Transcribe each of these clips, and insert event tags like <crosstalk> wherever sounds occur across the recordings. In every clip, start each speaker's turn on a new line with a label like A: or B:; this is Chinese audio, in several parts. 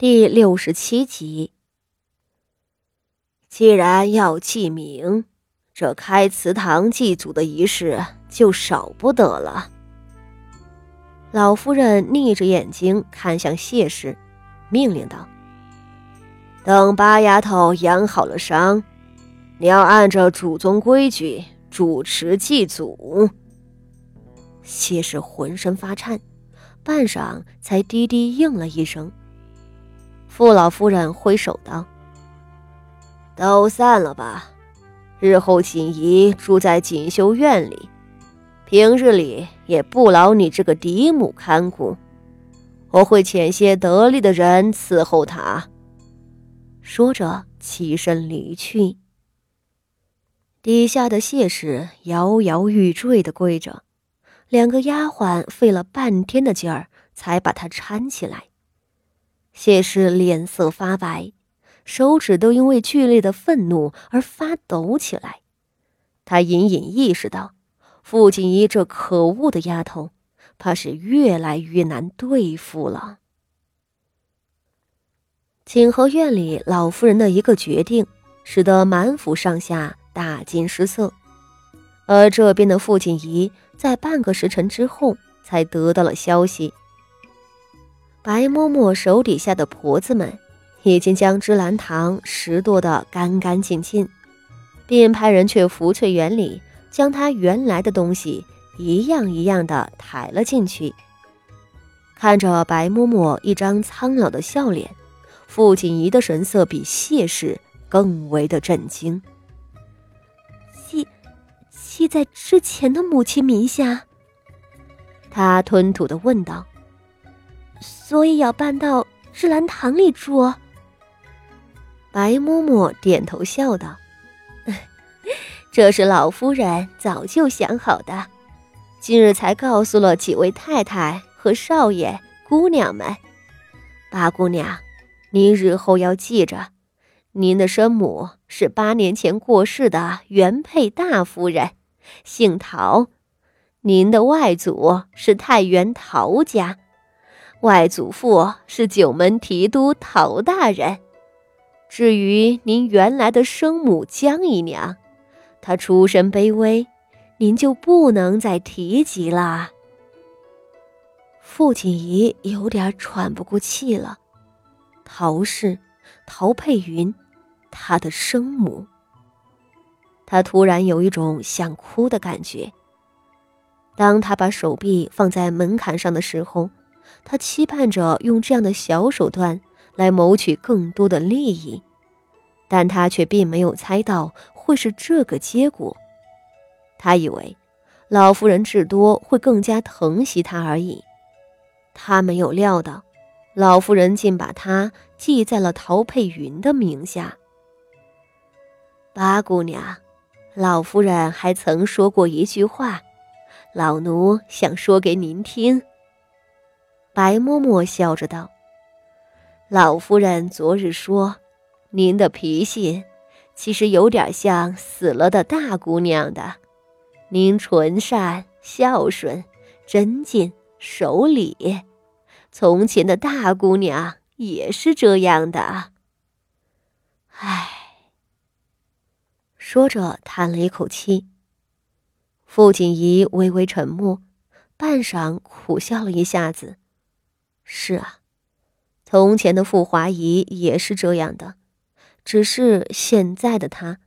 A: 第六十七集。既然要祭名，这开祠堂祭祖的仪式就少不得了。老夫人逆着眼睛看向谢氏，命令道：“等八丫头养好了伤，你要按照祖宗规矩主持祭祖。”谢氏浑身发颤，半晌才低低应了一声。傅老夫人挥手道：“都散了吧，日后锦仪住在锦绣院里，平日里也不劳你这个嫡母看顾，我会遣些得力的人伺候她。”说着起身离去。底下的谢氏摇摇欲坠的跪着，两个丫鬟费了半天的劲儿才把她搀起来。谢氏脸色发白，手指都因为剧烈的愤怒而发抖起来。他隐隐意识到，傅锦仪这可恶的丫头，怕是越来越难对付了。景和院里老夫人的一个决定，使得满府上下大惊失色，而这边的傅锦仪在半个时辰之后才得到了消息。白嬷嬷手底下的婆子们已经将芝兰堂拾掇得干干净净，并派人去福翠园里将她原来的东西一样一样的抬了进去。看着白嬷嬷一张苍老的笑脸，傅锦仪的神色比谢氏更为的震惊。
B: 记记在之前的母亲名下，
A: 他吞吐的问道。
B: 所以要搬到芝兰堂里住。
A: 白嬷嬷点头笑道：“ <laughs> 这是老夫人早就想好的，今日才告诉了几位太太和少爷、姑娘们。八姑娘，您日后要记着，您的生母是八年前过世的原配大夫人，姓陶，您的外祖是太原陶家。”外祖父是九门提督陶大人，至于您原来的生母江姨娘，她出身卑微，您就不能再提及了。
B: 傅锦仪有点喘不过气了。陶氏，陶佩云，她的生母。
A: 她突然有一种想哭的感觉。当她把手臂放在门槛上的时候。他期盼着用这样的小手段来谋取更多的利益，但他却并没有猜到会是这个结果。他以为老夫人至多会更加疼惜他而已，他没有料到老夫人竟把他记在了陶佩云的名下。八姑娘，老夫人还曾说过一句话，老奴想说给您听。白嬷嬷笑着道：“老夫人昨日说，您的脾气其实有点像死了的大姑娘的。您纯善、孝顺、贞谨、守礼，从前的大姑娘也是这样的。”唉，说着叹了一口气。傅锦仪微微沉默，半晌苦笑了一下子。是啊，从前的傅华仪也是这样的，只是现在的他，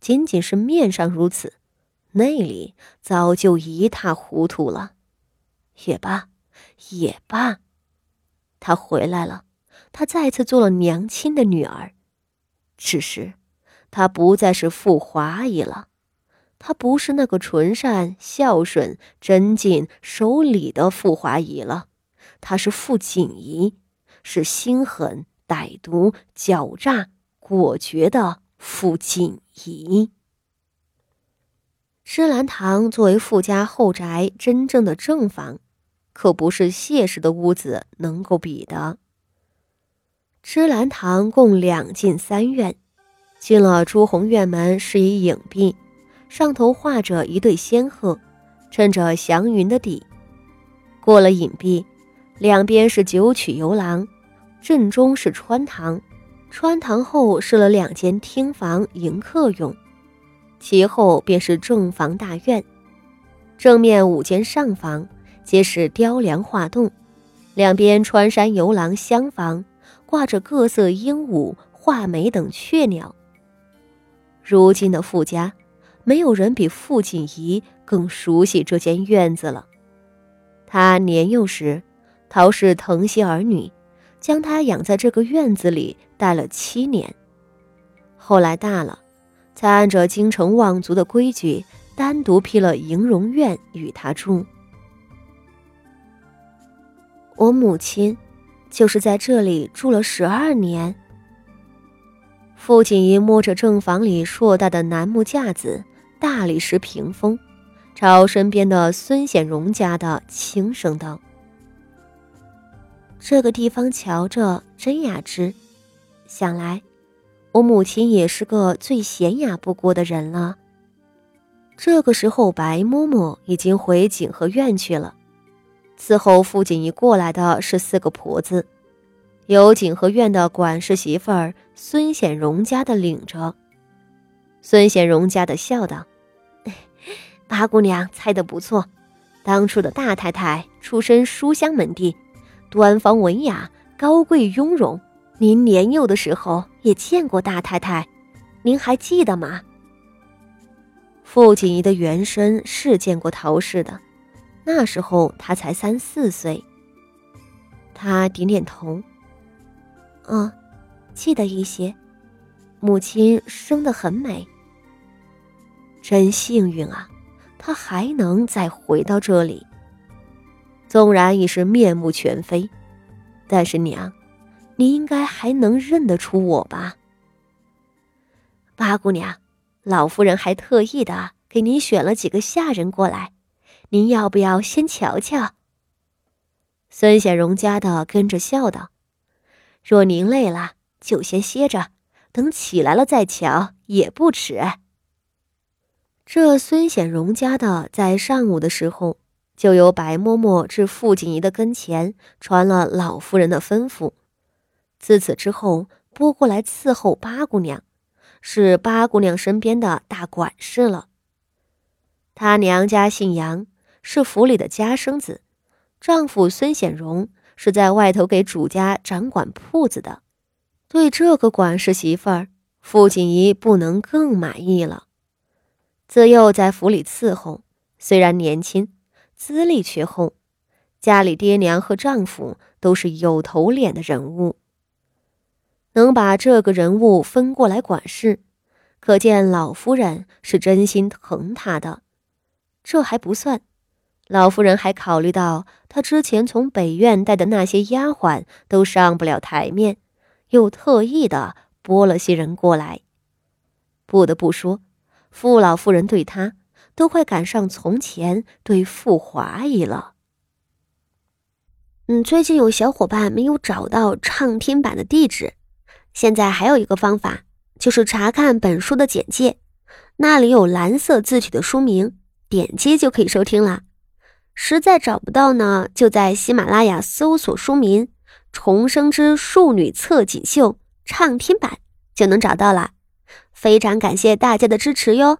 A: 仅仅是面上如此，内里早就一塌糊涂了。也罢，也罢，他回来了，他再次做了娘亲的女儿，只是他不再是傅华仪了，他不是那个纯善、孝顺、贞谨、守礼的傅华仪了。他是傅锦仪，是心狠、歹毒、狡诈、果决的傅锦仪。芝兰堂作为傅家后宅真正的正房，可不是谢氏的屋子能够比的。芝兰堂共两进三院，进了朱红院门是一影壁，上头画着一对仙鹤，衬着祥云的底。过了影壁。两边是九曲游廊，正中是穿堂，穿堂后设了两间厅房迎客用，其后便是正房大院。正面五间上房皆是雕梁画栋，两边穿山游廊厢房挂着各色鹦鹉、画眉等雀鸟。如今的傅家，没有人比傅锦仪更熟悉这间院子了。他年幼时，陶氏疼惜儿女，将他养在这个院子里待了七年。后来大了，才按着京城望族的规矩。单独批了迎荣院与他住。
B: 我母亲就是在这里住了十二年。
A: 傅锦仪摸着正房里硕大的楠木架子、大理石屏风，朝身边的孙显荣家的轻声道：“
B: 这个地方瞧着真雅致，想来我母亲也是个最娴雅不过的人了。”
A: 这个时候，白嬷嬷已经回景和院去了。伺候傅锦一过来的是四个婆子，由景和院的管事媳妇儿孙显荣家的领着。孙显荣家的笑道：“ <laughs>
B: 八姑娘猜得不错，当初的大太太出身书香门第，端方文雅，高贵雍容。您年幼的时候也见过大太太，您还记得吗？”
A: 傅锦仪的原身是见过陶氏的，那时候他才三四岁。他点点头，
B: 嗯，记得一些。母亲生得很美，
A: 真幸运啊！他还能再回到这里。纵然已是面目全非，但是娘，你应该还能认得出我吧？
B: 八姑娘。老夫人还特意的给您选了几个下人过来，您要不要先瞧瞧？
A: 孙显荣家的跟着笑道：“若您累了，就先歇着，等起来了再瞧也不迟。”这孙显荣家的在上午的时候就由白嬷嬷至傅锦仪的跟前传了老夫人的吩咐，自此之后拨过来伺候八姑娘。是八姑娘身边的大管事了。她娘家姓杨，是府里的家生子，丈夫孙显荣是在外头给主家掌管铺子的。对这个管事媳妇儿，傅锦仪不能更满意了。自幼在府里伺候，虽然年轻，资历却厚，家里爹娘和丈夫都是有头脸的人物。能把这个人物分过来管事，可见老夫人是真心疼他的。这还不算，老夫人还考虑到她之前从北院带的那些丫鬟都上不了台面，又特意的拨了些人过来。不得不说，傅老夫人对她都快赶上从前对傅华仪了。
B: 嗯，最近有小伙伴没有找到畅听版的地址。现在还有一个方法，就是查看本书的简介，那里有蓝色字体的书名，点击就可以收听了。实在找不到呢，就在喜马拉雅搜索书名《重生之庶女侧锦绣》畅听版，就能找到了。非常感谢大家的支持哟。